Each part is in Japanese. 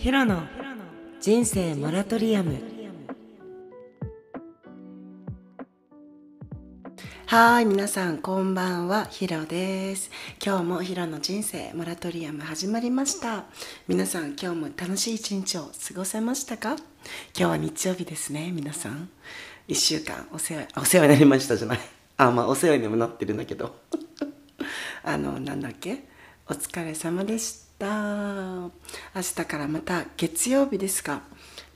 ヒロの人生モラトリアム。はい皆さんこんばんは。ヒロです。今日もヒロの人生モラトリアム始まりました。皆さん今日も楽しい一日を過ごせましたか？今日は日曜日ですね。皆さん1週間お世話お世話になりましたじゃない。あまあお世話にもなってるんだけど。あのなんだっけ？お疲れ様でした。明日からまた月曜日ですが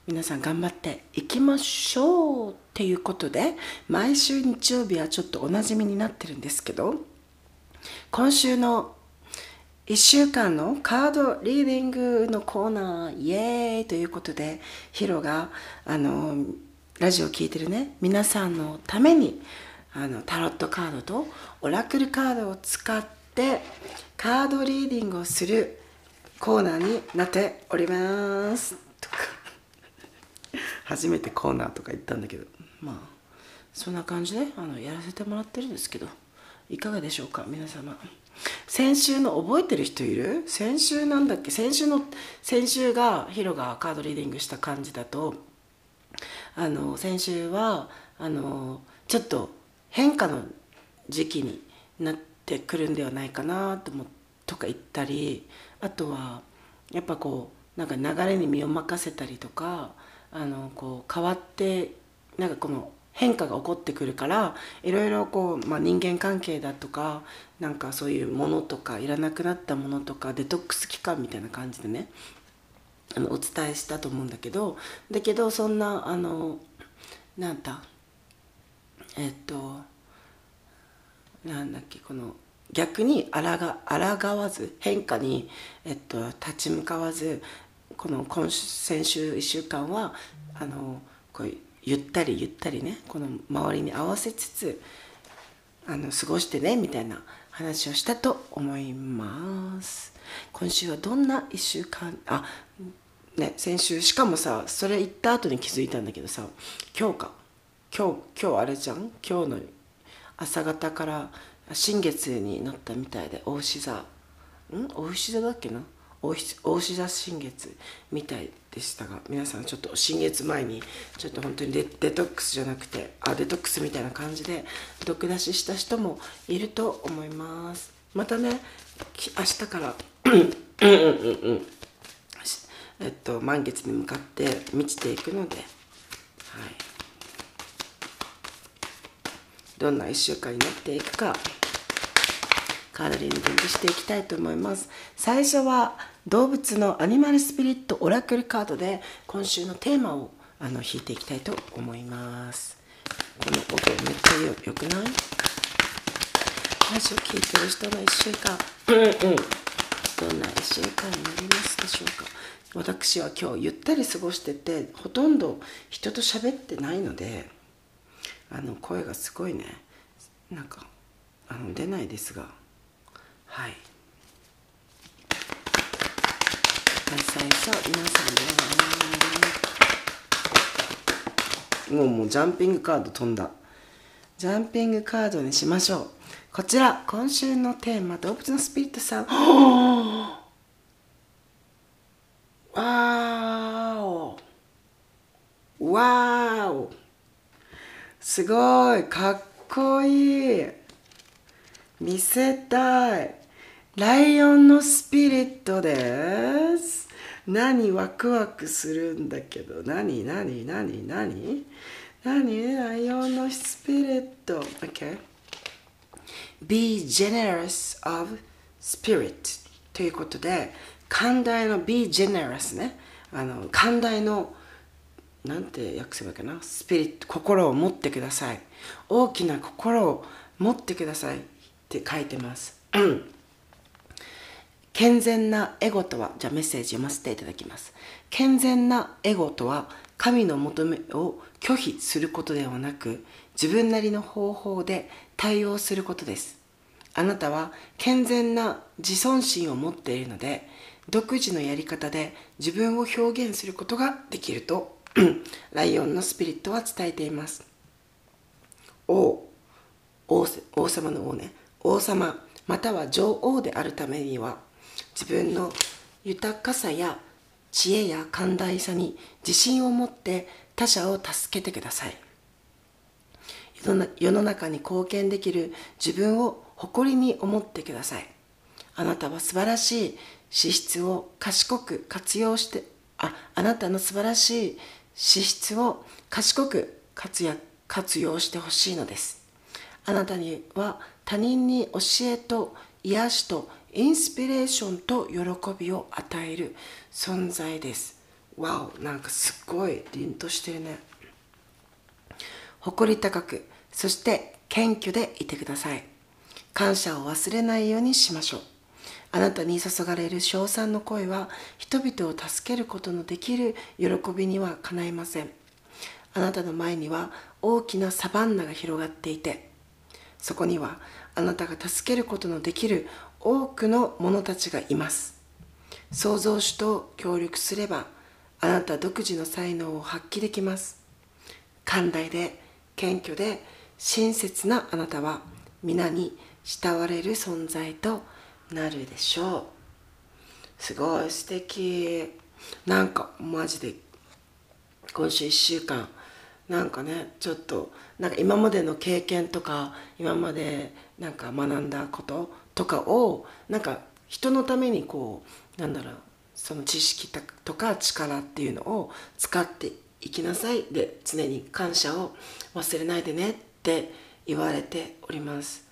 皆さん頑張っていきましょうっていうことで毎週日曜日はちょっとおなじみになってるんですけど今週の1週間のカードリーディングのコーナーイエーイということでヒロがあのラジオ聴いてるね皆さんのためにあのタロットカードとオラクルカードを使ってカードリーディングをするコーナーになっております。と か初めてコーナーとか言ったんだけどまあそんな感じであのやらせてもらってるんですけどいかがでしょうか皆様。先週の覚えてる人いる？先週なんだっけ？先週の先週がヒロがカードリーディングした感じだとあの先週はあのちょっと変化の時期になってくるんではないかなと思とか言ったりあとはやっぱこうなんか流れに身を任せたりとかあのこう変わってなんかこの変化が起こってくるからいろいろこう、まあ、人間関係だとかなんかそういうものとかいらなくなったものとかデトックス期間みたいな感じでねあのお伝えしたと思うんだけどだけどそんなあのなんだえっとなんだっけこの逆にあらが抗わず変化に、えっと、立ち向かわずこの今週先週1週間はあのこうゆったりゆったりねこの周りに合わせつつあの過ごしてねみたいな話をしたと思います。今週はどんな1週間あね先週しかもさそれ言った後に気づいたんだけどさ今日か。今日今日あれじゃん？今日の朝方から新月になったみたいで大牛座。ん？大牛座だっけな？大牛座新月みたいでしたが皆さんちょっと新月前にちょっと本当にデデトックスじゃなくてあデトックスみたいな感じで毒出しした人もいると思います。またね明日から えっと満月に向かって満ちていくのではい。どんな1週間になっていくかカードリーディングしていきたいと思います。最初は動物のアニマルスピリットオラクルカードで今週のテーマをあの弾いていきたいと思います。この音めっちゃよくない？話を聞いてる人の1週間。うんうん。どんな1週間になりますでしょうか？私は今日ゆったり過ごしててほとんど人と喋ってないのであの声がすごいね。なんかあの出ないですが。はい。最初皆さんでもうもうジャンピングカード飛んだ。ジャンピングカードにしましょう。こちら今週のテーマ動物のスピリットさん。わーお。わーお。すごいかっこいい。見せたい。ライオンのスピリットです。何ワクワクするんだけど。何何何何？何？ライオンのスピリット。OK Be generous of spirit ということで寛大の Be generous ね。あの寛大のなんて訳せばいいかな？スピリット心を持ってください。大きな心を持ってくださいって書いてます。健全なエゴとはじゃあメッセージ読ませていただきます。健全なエゴとは神の求めを拒否することではなく自分なりの方法で対応することです。あなたは健全な自尊心を持っているので独自のやり方で自分を表現することができると ライオンのスピリットは伝えています。王王王様の王ね。王様または女王であるためには自分の豊かさや知恵や寛大さに自信を持って他者を助けてください。世の中に貢献できる自分を誇りに思ってください。あなたは素晴らしい資質を賢く活用してああなたの素晴らしい資質を賢く活躍活用してほしいのです。あなたには他人に教えと癒しとインスピレーションと喜びを与える存在です。わおなんかすっごい凛としてるね。誇り高くそして謙虚でいてください。感謝を忘れないようにしましょう。あなたに注がれる称賛の声は人々を助けることのできる喜びにはかないません。あなたの前には大きなサバンナが広がっていてそこにはあなたが助けることのできる多くの者たちがいます。創造主と協力すればあなた独自の才能を発揮できます。寛大で謙虚で親切なあなたは皆に慕われる存在となるでしょう。すごい素敵。なんかマジで今週1週間なんかねちょっとなんか今までの経験とか今までなんか学んだこととかをなんか人のためにこうなんだろうその知識とか力っていうのを使っていきなさい。で常に感謝を忘れないでねって言われております。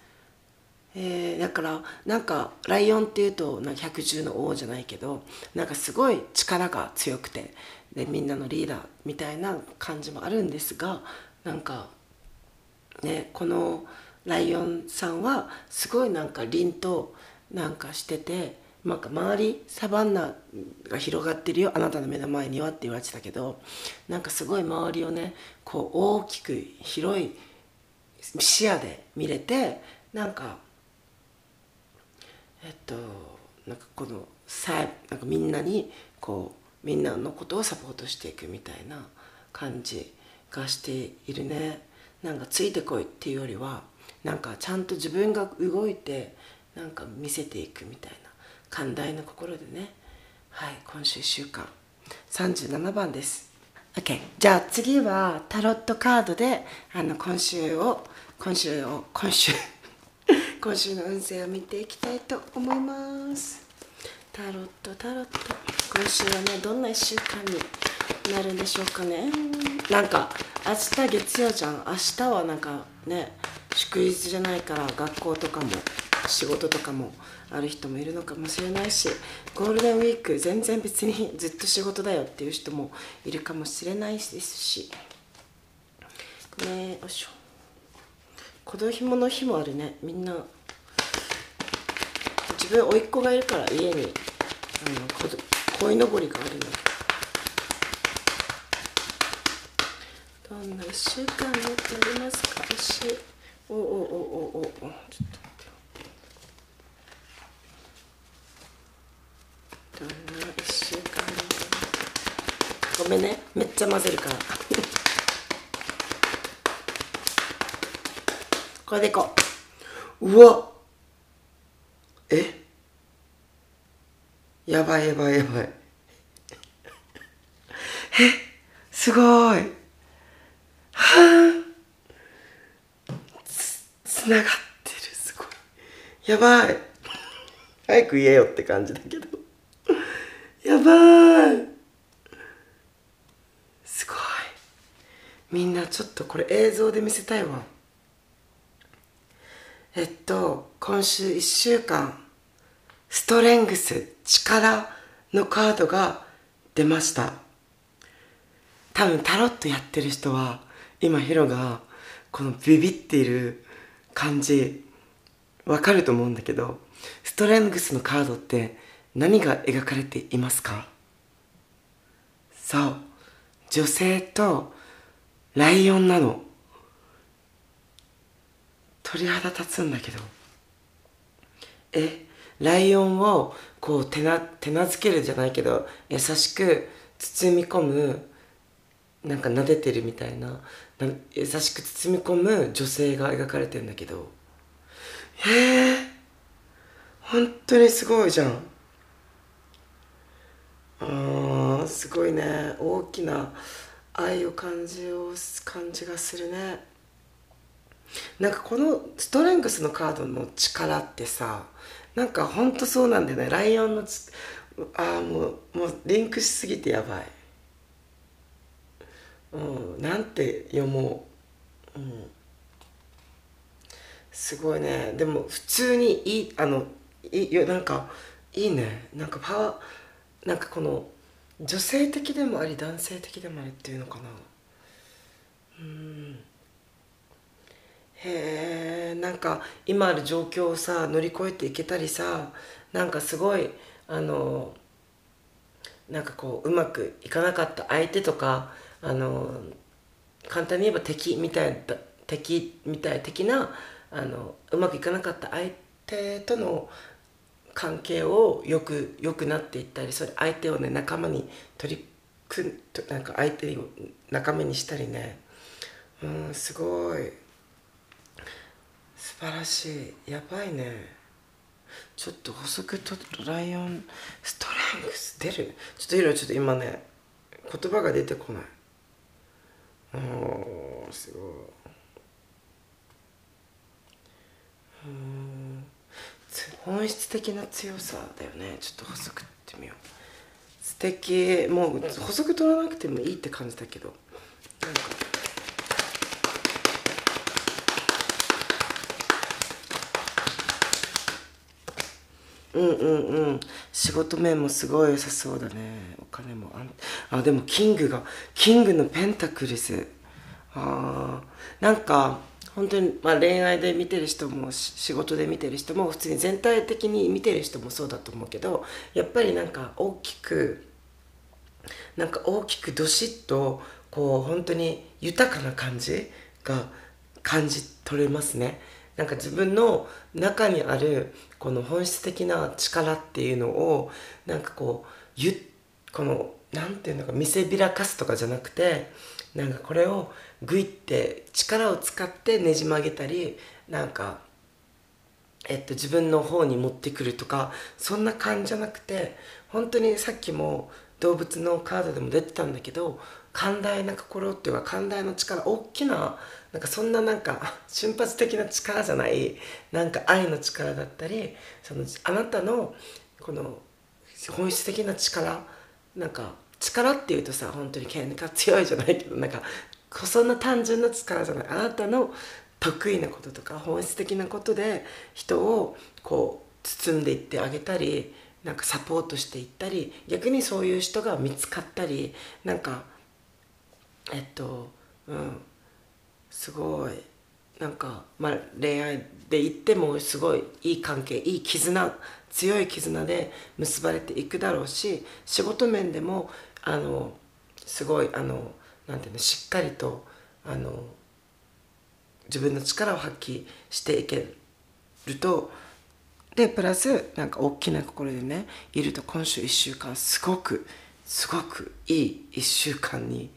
えー、だからなんかライオンっていうとなんか百獣の王じゃないけどなんかすごい力が強くてでみんなのリーダーみたいな感じもあるんですがなんかねこのライオンさんはすごいなんか凛となんかしててなんか周りサバンナが広がってるよあなたの目の前にはって言われてたけどなんかすごい周りをねこう大きく広い視野で見れてなんかえっとなんかこのさなんかみんなにこうみんなのことをサポートしていくみたいな感じがしているね。なんかついてこいっていうよりはなんかちゃんと自分が動いてなんか見せていくみたいな寛大な心でね。はい今週1週間。37番です。OK じゃあ次はタロットカードであの今週を今週を今週今週の運勢を見ていきたいと思います。タロットタロット。今週はねどんな1週間になるんでしょうかね。なんか明日月曜じゃん。明日はなんかね祝日じゃないから学校とかも仕事とかもある人もいるのかもしれないしゴールデンウィーク全然別にずっと仕事だよっていう人もいるかもしれないですし。ねよいしょ。子供ひもの日もあるね。みんな自分甥っ子がいるから家にあの鯉のぼりがあるの。どんな1週間になっておりますか？おおおおおおちょっと待ってどんな1週間ごめんね。めっちゃ混ぜるから。これでいこう。うわ。え？やばいやばいやばい。え？すごい。はあ。つつながってるすごい。やばい。早く言えよって感じだけど。やばい。すごい。みんなちょっとこれ映像で見せたいわえっと今週1週間ストレングス力のカードが出ました。多分タロットやってる人は今ヒロがこのビビっている感じわかると思うんだけどストレングスのカードって何が描かれていますか？そう女性とライオンなの。鳥肌立つんだけど。えライオンをこう手な手なずけるじゃないけど優しく包み込むなんか撫でてるみたいな優しく包み込む女性が描かれてるんだけど。へえ本当にすごいじゃん。あすごいね。大きな愛を感じを感じがするね。なんかこのストレングスのカードの力ってさなんかほんとそうなんだよね。ライオンのああもうもうリンクしすぎてやばい。うんなんて読もう。うん。すごいね。でも普通にいいあのいいなんかいいね。なんかパワーなんかこの女性的でもあり男性的でもありっていうのかなうんへえんか今ある状況をさ乗り越えていけたりさなんかすごいあのなんかこううまくいかなかった相手とかあの簡単に言えば敵みたい敵みたい的なあのうまくいかなかった相手との関係をよくよくなっていったりそれ相手をね仲間に取り組んなんか相手を仲間にしたりね。うんすごい。素晴らしい。やばいね。ちょっと補足とライオンストレングス出る？ちょっといろいろちょっと今ね言葉が出てこない。おーすごい。うん本質的な強さだよね。ちょっと補足ってみよう。素敵。もう補足取らなくてもいいって感じだけど。なんかうんうんうん。仕事面もすごい良さそうだね。お金もああでもキングがキングのペンタクルス。あー。なんか本当に、まあ、恋愛で見てる人も仕事で見てる人も普通に全体的に見てる人もそうだと思うけどやっぱりなんか大きくなんか大きくどしっとこう本当に豊かな感じが感じ取れますね。なんか自分の中にあるこの本質的な力っていうのをなんかこうゆこの何て言うのか見せびらかすとかじゃなくてなんかこれをグイって力を使ってねじ曲げたりなんか、えっと、自分の方に持ってくるとかそんな感じじゃなくて本当にさっきも動物のカードでも出てたんだけど寛大な心っていうか寛大な力大きななんかそんななんか 瞬発的な力じゃないなんか愛の力だったりそのあなたのこの本質的な力なんか力っていうとさ本当に喧嘩強いじゃないけどなんかそんな単純な力じゃない。あなたの得意なこととか本質的なことで人をこう包んでいってあげたりなんかサポートしていったり逆にそういう人が見つかったりなんかえっとうん。すごい。なんか、まあ、恋愛で言ってもすごいいい関係いい絆強い絆で結ばれていくだろうし仕事面でもあのすごいあのなんていうのしっかりとあの自分の力を発揮していけるとでプラスなんか大きな心でねいると今週1週間すごくすごくいい1週間に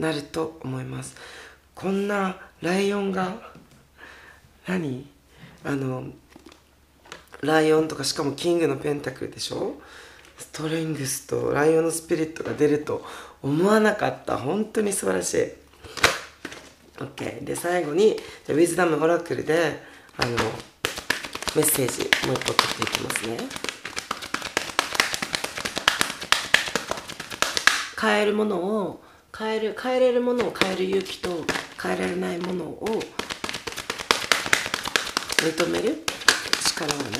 なると思います。こんなライオンが何？あのライオンとかしかもキングのペンタクルでしょ？ストレングスとライオンのスピリットが出ると思わなかった。本当に素晴らしい。OK で最後にウィズダムオラクルであのメッセージもう一個取っていきますね。変えるものを変える変えれるものを変える勇気と変えられないものを認める力をね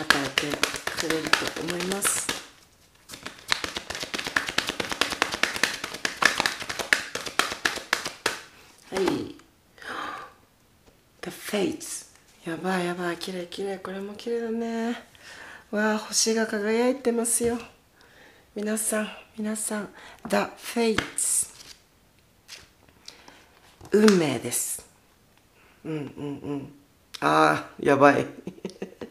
与えてくれると思います。はい。The Fates やばいやばい。綺麗綺麗。これも綺麗だね。わあ星が輝いてますよ。皆さん。皆さん The Fates 運命です。うんうんうん。ああやばい。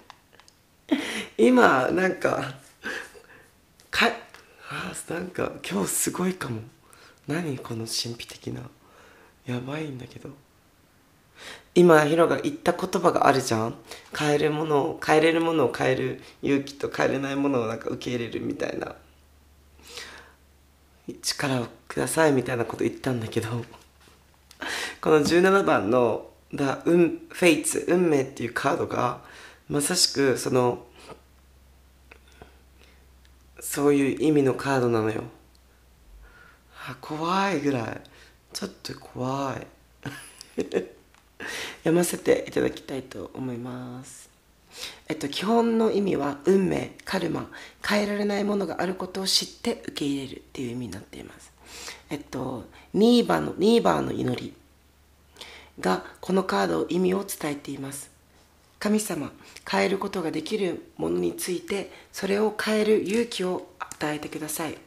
今なんかかあなんか今日すごいかも。何この神秘的な。やばいんだけど。今ヒロが言った言葉があるじゃん。変えるものを変えれるものを変える。勇気と変えれないものをなんか受け入れるみたいな。力をくださいみたいなこと言ったんだけどこの17番の「The フェイツ運命」っていうカードがまさしくそのそういう意味のカードなのよ。あ怖いぐらい。ちょっと怖い 読ませていただきたいと思います。えっと基本の意味は運命カルマ変えられないものがあることを知って受け入れるっていう意味になっています。えっとニーバーのニーバーの祈りがこのカード意味を伝えています。神様変えることができるものについてそれを変える勇気を与えてください。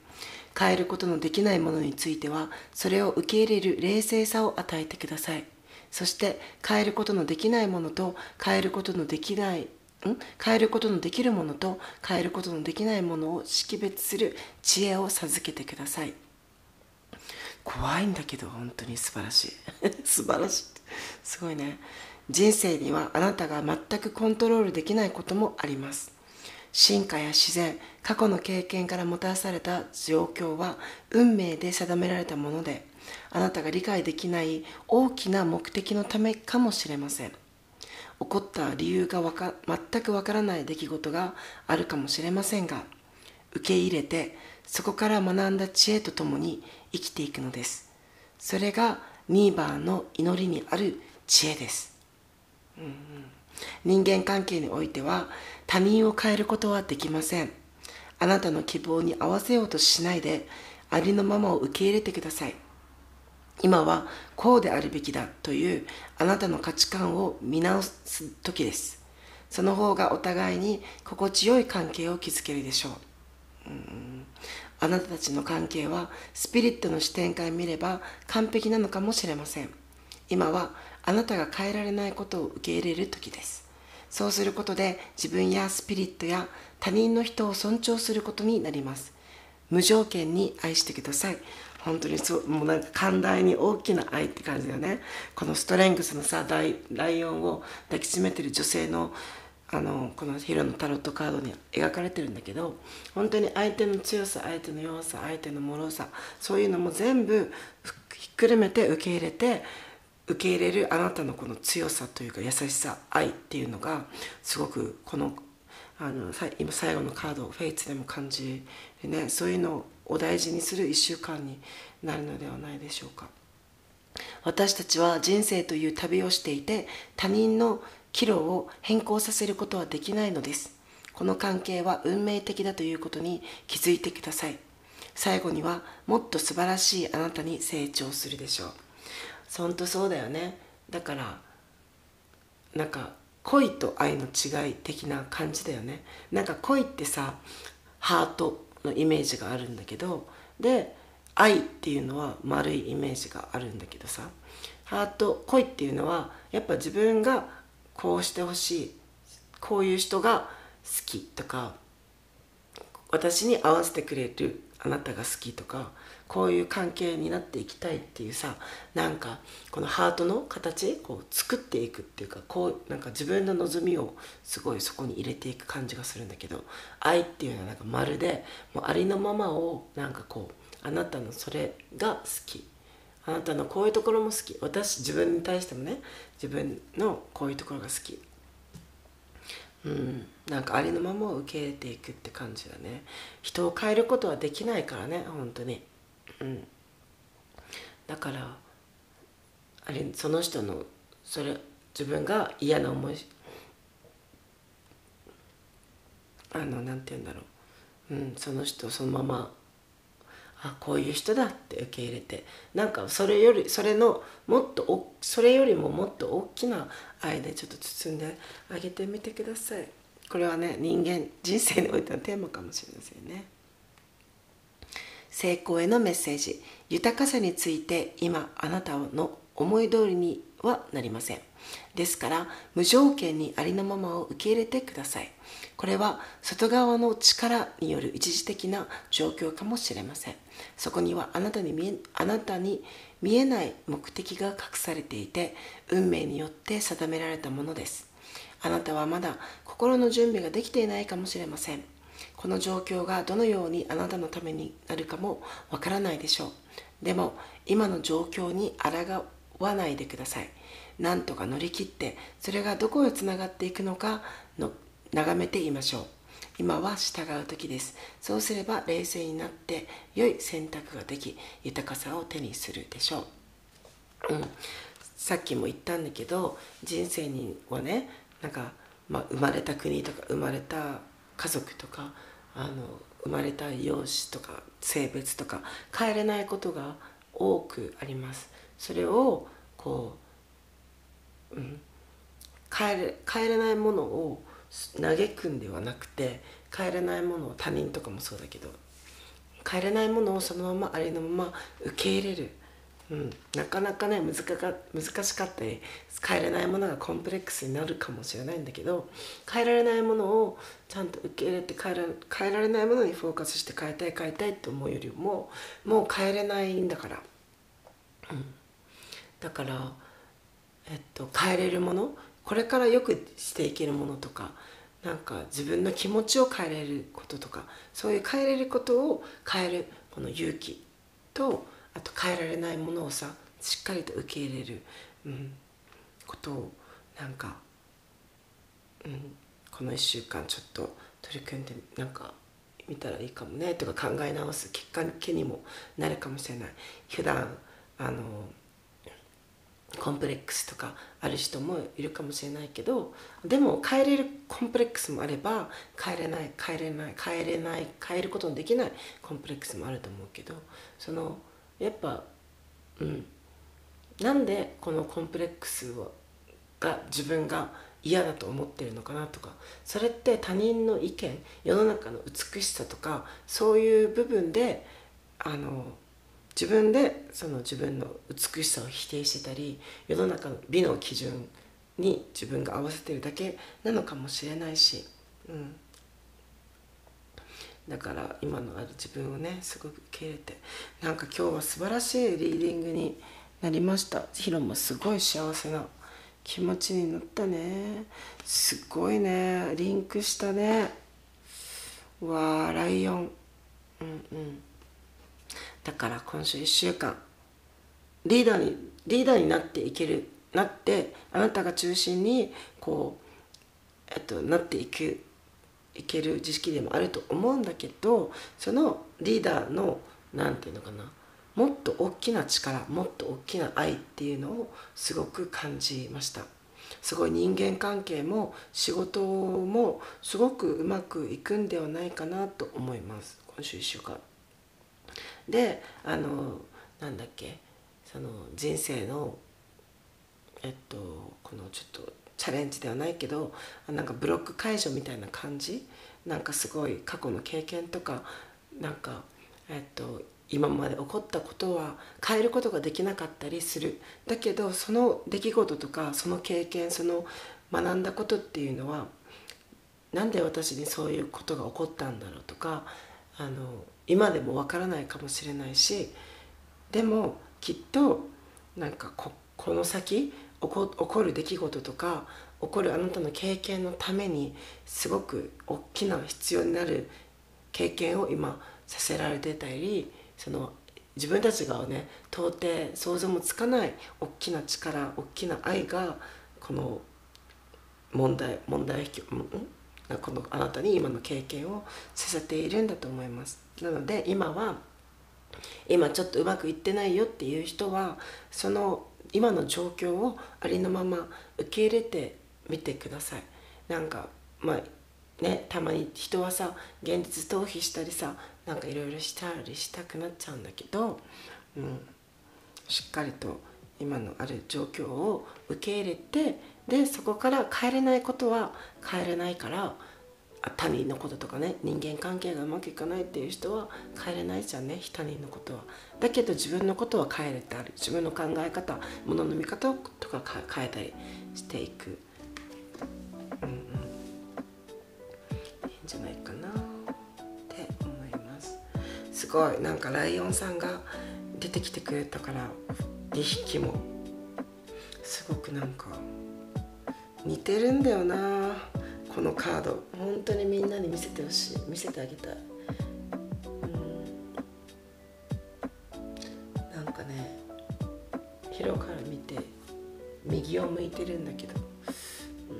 変えることのできないものについてはそれを受け入れる冷静さを与えてください。そして変えることのできないものと変えることのできない変えることのできるものと変えることのできないものを識別する知恵を授けてください。怖いんだけど本当に。素晴らしい。素晴らしい。すごいね。人生にはあなたが全くコントロールできないこともあります。進化や自然過去の経験からもたらされた状況は運命で定められたものであなたが理解できない大きな目的のためかもしれません。起こった理由がわか全くわからない出来事があるかもしれませんが受け入れてそこから学んだ知恵とともに生きていくのです。それがニーバーの祈りにある知恵です、うん、人間関係においては他人を変えることはできません。あなたの希望に合わせようとしないでありのままを受け入れてください。今はこうであるべきだというあなたの価値観を見直す時です。その方がお互いに心地よい関係を築けるでしょう、うん。あなたたちの関係はスピリットの視点から見れば完璧なのかもしれません。今はあなたが変えられないことを受け入れる時です。そうすることで自分やスピリットや他人の人を尊重することになります。無条件に愛してください。本当にそうもうなんか寛大に大きな愛って感じだよね。このストレングスのさライオンを抱きしめてる女性のあのこのヒロのタロットカードに描かれてるんだけど本当に相手の強さ相手の弱さ相手の脆さそういうのも全部ひっくるめて受け入れて受け入れるあなたのこの強さというか優しさ愛っていうのがすごくこのあの今最後のカードフェイツでも感じるね。そういうのをお大事にする1週間になるのではないでしょうか。私たちは人生という旅をしていて他人の岐路を変更させることはできないのです。この関係は運命的だということに気づいてください。最後にはもっと素晴らしいあなたに成長するでしょう。本当そうだよね。だからなんか恋と愛の違い的な感じだよね。なんか恋ってさハート。のイメージがあるんだけどで愛っていうのは丸いイメージがあるんだけどさハート恋っていうのはやっぱ自分がこうしてほしいこういう人が好きとか私に合わせてくれるあなたが好きとかこういう関係になっていきたいっていうさなんかこのハートの形こう作っていくっていうかこうなんか自分の望みをすごいそこに入れていく感じがするんだけど愛っていうのはなんかまるでもうありのままをなんかこうあなたのそれが好き。あなたのこういうところも好き。私自分に対してもね自分のこういうところが好き。うんなんかありのままを受け入れていくって感じだね。人を変えることはできないからね本当に。うん。だからあれその人のそれ自分が嫌な思いあのなんて言うんだろう、うん、その人そのままあこういう人だって受け入れてなんかそれよりそれのもっとおそれよりももっと大きな愛でちょっと包んであげてみてください。これはね人間人生においてのテーマかもしれませんね。成功へのメッセージ。豊かさについて今あなたの思い通りにはなりません。ですから無条件にありのままを受け入れてください。これは外側の力による一時的な状況かもしれません。そこにはあなたに見えあなたに見えない目的が隠されていて運命によって定められたものです。あなたはまだ心の準備ができていないかもしれません。この状況がどのようにあなたのためになるかもわからないでしょう。でも今の状況に抗わないでください。なんとか乗り切ってそれがどこへつながっていくのかの眺めていましょう。今は従う時です。そうすれば冷静になって良い選択ができ豊かさを手にするでしょう、うん、さっきも言ったんだけど人生にはねなんか、まあ、生まれた国とか生まれた家族とかあの生まれた容姿とか性別とか変えれないことが多くあります。それをこう、うん、変えれ変えれないものを嘆くんではなくて変えれないものを他人とかもそうだけど変えれないものをそのままありのまま受け入れる、うん、なかなかね難か難しかったり変えれないものがコンプレックスになるかもしれないんだけど変えられないものをちゃんと受け入れて変えら変えられないものにフォーカスして変えたい変えたいって思うよりももう変えれないんだから、うん、だから、えっと、変えれるものこれからよくしていけるものとかなんか自分の気持ちを変えれることとかそういう変えれることを変えるこの勇気とあと変えられないものをさしっかりと受け入れる、うん、ことをなんか、うん、この1週間ちょっと取り組んでなんか見たらいいかもねとか考え直すきっかけにもなるかもしれない。普段あのコンプレックスとかある人もいるかもしれないけどでも変えれるコンプレックスもあれば変えれない変えれない変えれない変えることのできないコンプレックスもあると思うけどそのやっぱうん。なんでこのコンプレックスをが自分が嫌だと思ってるのかなとか。それって他人の意見世の中の美しさとかそういう部分であの自分でその自分の美しさを否定してたり世の中の美の基準に自分が合わせてるだけなのかもしれないし、うん、だから今のある自分をねすごく受け入れてなんか今日は素晴らしいリーディングになりました。ヒロもすごい幸せな気持ちになったね。すごいね。リンクしたね。わあライオン。うんうん。だから今週1週間リーダーにリーダーになっていけるなってあなたが中心にこう、えっと、なっていくいける時期でもあると思うんだけどそのリーダーの何て言うのかなもっと大きな力もっと大きな愛っていうのをすごく感じました。すごい人間関係も仕事もすごくうまくいくんではないかなと思います。今週1週間。であのなんだっけその人生のえっとこのちょっとチャレンジではないけどなんかブロック解除みたいな感じ？なんかすごい過去の経験とか？なんかえっと今まで起こったことは変えることができなかったりする。だけどその出来事とかその経験その学んだことっていうのは何で私にそういうことが起こったんだろうとか？あの今でもわからないかもしれないしでもきっとなんかここの先起こ起こる出来事とか起こるあなたの経験のためにすごく大きな必要になる経験を今させられてたりその自分たちがね到底想像もつかない大きな力大きな愛がこの問題問題引き、このあなたに今の経験をさせているんだと思います。なので今は今ちょっとうまくいってないよっていう人はその今の状況をありのまま受け入れてみてください。なんかまあねたまに人はさ現実逃避したりさなんかいろいろしたりしたくなっちゃうんだけど、うん、しっかりと今のある状況を受け入れてでそこから変えれないことは変えれないから他人のこととかね人間関係がうまくいかないっていう人は変えれないじゃんね他人のことは。だけど自分のことは変えれてある。自分の考え方ものの見方とか変えたりしていく。うんうん。いいんじゃないかな。って思います。すごい。なんかライオンさんが出てきてくれたから2匹も。すごくなんか似てるんだよな。このカード。本当にみんなに見せてほしい。見せてあげたい、うん、なんかねヒロから見て右を向いてるんだけど、う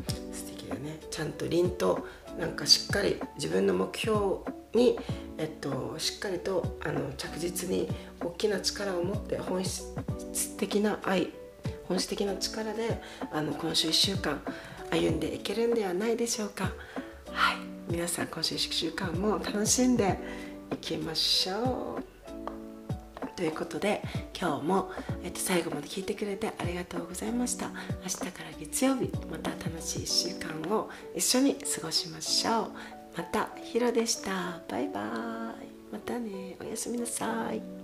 ん、素敵だね。ちゃんと凛となんかしっかり自分の目標に、えっと、しっかりとあの着実に大きな力を持って本質的な愛本質的な力であの今週1週間歩んでいけるんではないでしょうか。はい。皆さん今週1週間も楽しんでいきましょう。ということで今日も、えっと、最後まで聞いてくれてありがとうございました。明日から月曜日また楽しい1週間を一緒に過ごしましょう。またひろでした。バイバイ。またね。おやすみなさい。